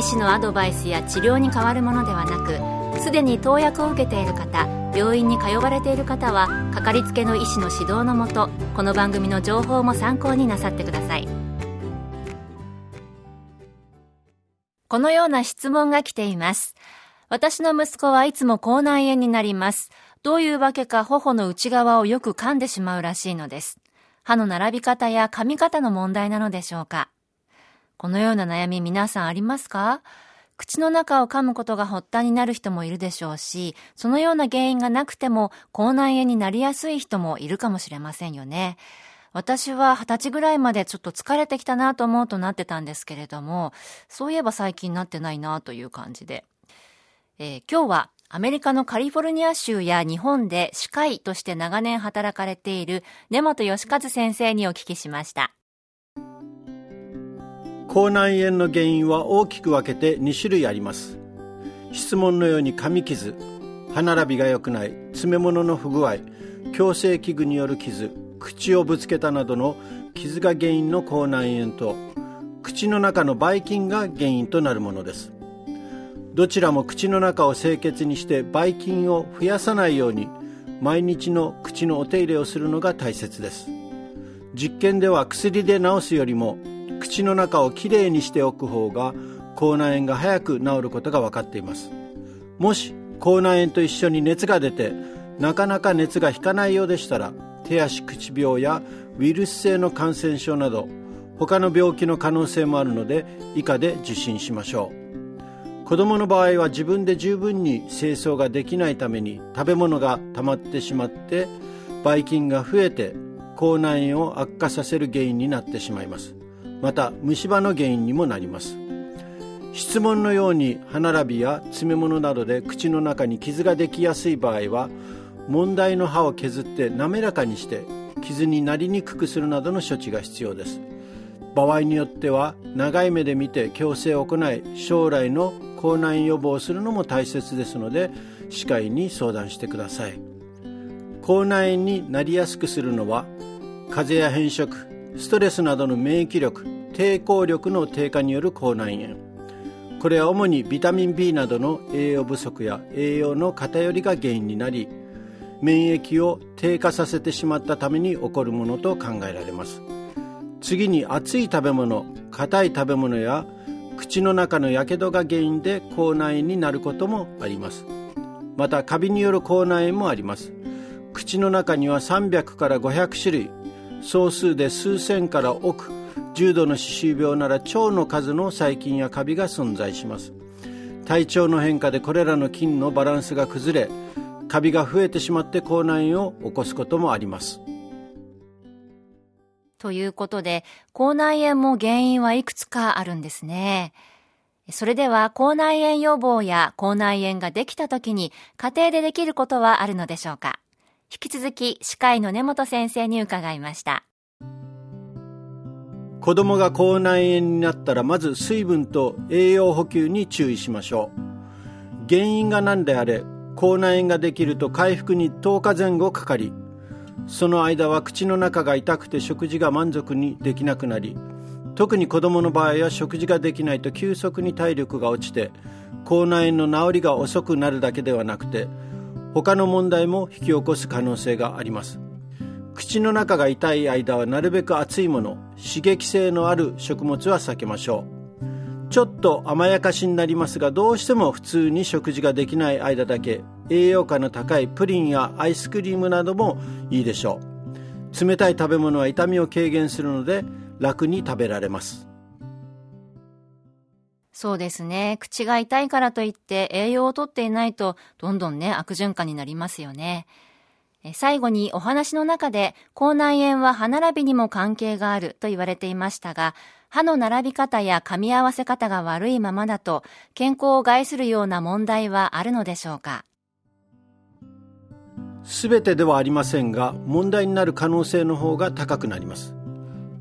医師のアドバイスや治療に変わるものではなくすでに投薬を受けている方病院に通われている方はかかりつけの医師の指導のもとこの番組の情報も参考になさってください。このような質問が来ています。私の息子はいつも口内炎になります。どういうわけか頬の内側をよく噛んでしまうらしいのです。歯の並び方や噛み方の問題なのでしょうか。このような悩み皆さんありますか？口の中を噛むことが発端になる人もいるでしょうし、そのような原因がなくても口内炎になりやすい人もいるかもしれませんよね。私は二十歳ぐらいまでちょっと疲れてきたなと思うとなってたんですけれども、そういえば最近なってないなという感じで。えー、今日はアメリカのカリフォルニア州や日本で歯科医として長年働かれている根本義和先生にお聞きしました。口内炎の原因は大きく分けて2種類あります。質問のように噛み傷歯並びが良くない詰め物の不具合矯正器具による傷口をぶつけたなどの傷が原因の口内炎と口の中のばい菌が原因となるものです。どちらも口の中を清潔にしてばい菌を増やさないように毎日の口のお手入れをするのが大切です。実験では薬で治すよりも口の中をきれいにしておく方が口内炎が早く治ることが分かっています。もし口内炎と一緒に熱が出てなかなか熱が引かないようでしたら手足口病やウイルス性の感染症など他の病気の可能性もあるので以下で受診しましょう。子供の場合は自分で十分に清掃ができないために食べ物が溜まってしまってばい菌が増えて口内炎を悪化させる原因になってしまいます。また虫歯の原因にもなります。質問のように歯並びや詰め物などで口の中に傷ができやすい場合は問題の歯を削って滑らかにして傷になりにくくするなどの処置が必要です。場合によっては長い目で見て矯正を行い将来の口内炎予防をするのも大切ですので歯科医に相談してください。口内炎になりやすくするのは風邪や変色ストレスなどの免疫力抵抗力の低下による口内炎。これは主にビタミン B などの栄養不足や栄養の偏りが原因になり免疫を低下させてしまったために起こるものと考えられます。次に熱い食べ物硬い食べ物や口の中のやけどが原因で口内炎になることもあります。またカビによる口内炎もあります。口の中には300から500種類総数で数千から億重度の歯周病なら腸の数の細菌やカビが存在します。体調の変化でこれらの菌のバランスが崩れカビが増えてしまって口内炎を起こすこともあります。ということで口内炎も原因はいくつかあるんですね。それでは口内炎予防や口内炎ができた時に家庭でできることはあるのでしょうか？引き続き歯科医の根本先生に伺いました。子供が口内炎になったらまず水分と栄養補給に注意しましょう。原因が何であれ口内炎ができると回復に10日前後かかりその間は口の中が痛くて食事が満足にできなくなり特に子供の場合は食事ができないと急速に体力が落ちて口内炎の治りが遅くなるだけではなくて他の問題も引き起こす可能性があります。口の中が痛い間はなるべく熱いもの刺激性のある食物は避けましょう。ちょっと甘やかしになりますがどうしても普通に食事ができない間だけ栄養価の高いプリンやアイスクリームなどもいいでしょう。冷たい食べ物は痛みを軽減するので楽に食べられます。そうですね。口が痛いからといって栄養をとっていないと、どんどんね、悪循環になりますよね。最後にお話の中で口内炎は歯並びにも関係があると言われていましたが歯の並び方や噛み合わせ方が悪いままだと健康を害するような問題はあるのでしょうか？すべてではありませんが問題になる可能性の方が高くなります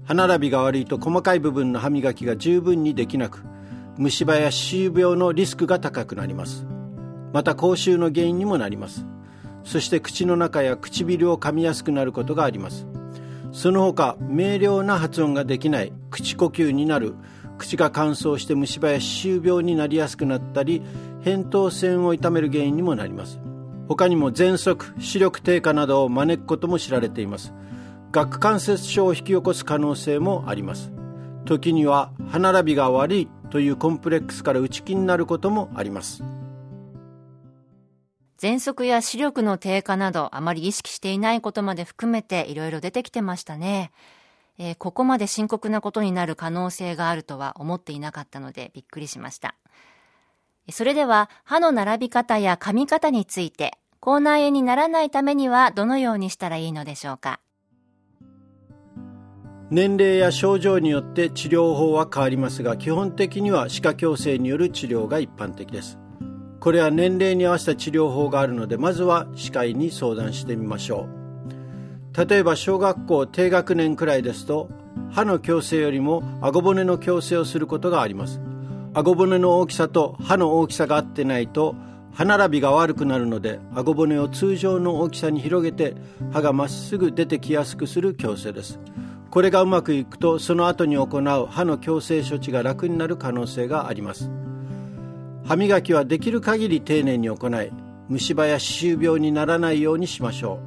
歯並びが悪いと細かい部分の歯磨きが十分にできなく虫歯や歯周病のリスクが高くなります。また口臭の原因にもなります。そして口の中や唇を噛みやすくなることがあります。その他明瞭な発音ができない口呼吸になる。口が乾燥して虫歯や歯周病になりやすくなったり扁桃腺を痛める原因にもなります。他にも喘息視力低下などを招くことも知られています。顎関節症を引き起こす可能性もあります。時には歯並びが悪いというコンプレックスから内気になることもあります喘息や視力の低下などあまり意識していないことまで含めていろいろ出てきてましたね。えー、ここまで深刻なことになる可能性があるとは思っていなかったのでびっくりしました。それでは歯の並び方や噛み方について口内炎にならないためにはどのようにしたらいいのでしょうか？年齢や症状によって治療法は変わりますが基本的には歯科矯正による治療が一般的です。これは年齢に合わせた治療法があるのでまずは歯科医に相談してみましょう。例えば小学校低学年くらいですと歯の矯正よりも顎骨の矯正をすることがあります。顎骨の大きさと歯の大きさが合ってないと歯並びが悪くなるので顎骨を通常の大きさに広げて歯がまっすぐ出てきやすくする矯正です。これがうまくいくとその後に行う歯の矯正処置が楽になる可能性があります。歯磨きはできる限り丁寧に行い虫歯や歯周病にならないようにしましょ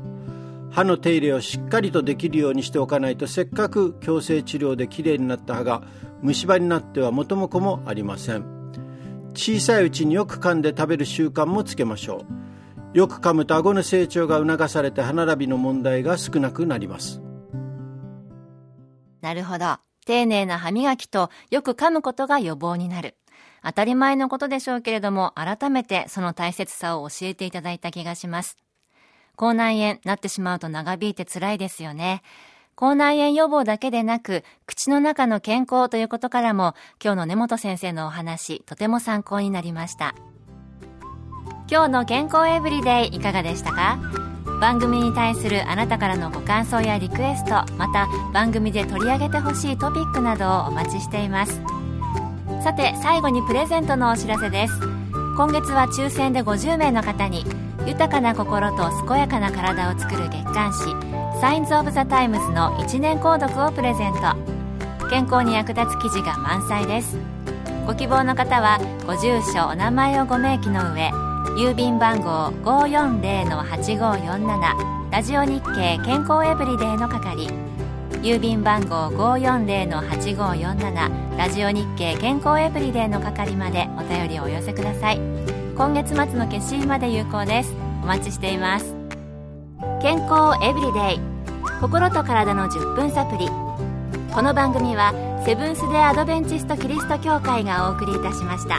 う。歯の手入れをしっかりとできるようにしておかないとせっかく矯正治療できれいになった歯が虫歯になっては元も子もありません。小さいうちによく噛んで食べる習慣もつけましょう。よく噛むと顎の成長が促されて歯並びの問題が少なくなります。なるほど丁寧な歯磨きとよく噛むことが予防になる当たり前のことでしょうけれども、改めてその大切さを教えていただいた気がします。口内炎なってしまうと長引いて辛いですよね。口内炎予防だけでなく、口の中の健康ということからも、今日の根本先生のお話、とても参考になりました。今日の健康エブリデイいかがでしたか？番組に対するあなたからのご感想やリクエスト、また番組で取り上げてほしいトピックなどをお待ちしています。さて最後にプレゼントのお知らせです。今月は抽選で50名の方に豊かな心と健やかな体を作る月刊誌サインズ・オブ・ザ・タイムズの1年購読をプレゼント。健康に役立つ記事が満載です。ご希望の方はご住所お名前をご明記の上郵便番号540-8547ラジオ日経健康エブリデイの係。郵便番号540-8547ラジオ日経健康エブリデイの係までお便りをお寄せください。今月末の決心まで有効です。お待ちしています。健康エブリデイ心と体の10分サプリ。この番組はセブンス・デ・アドベンチスト・キリスト教会がお送りいたしました。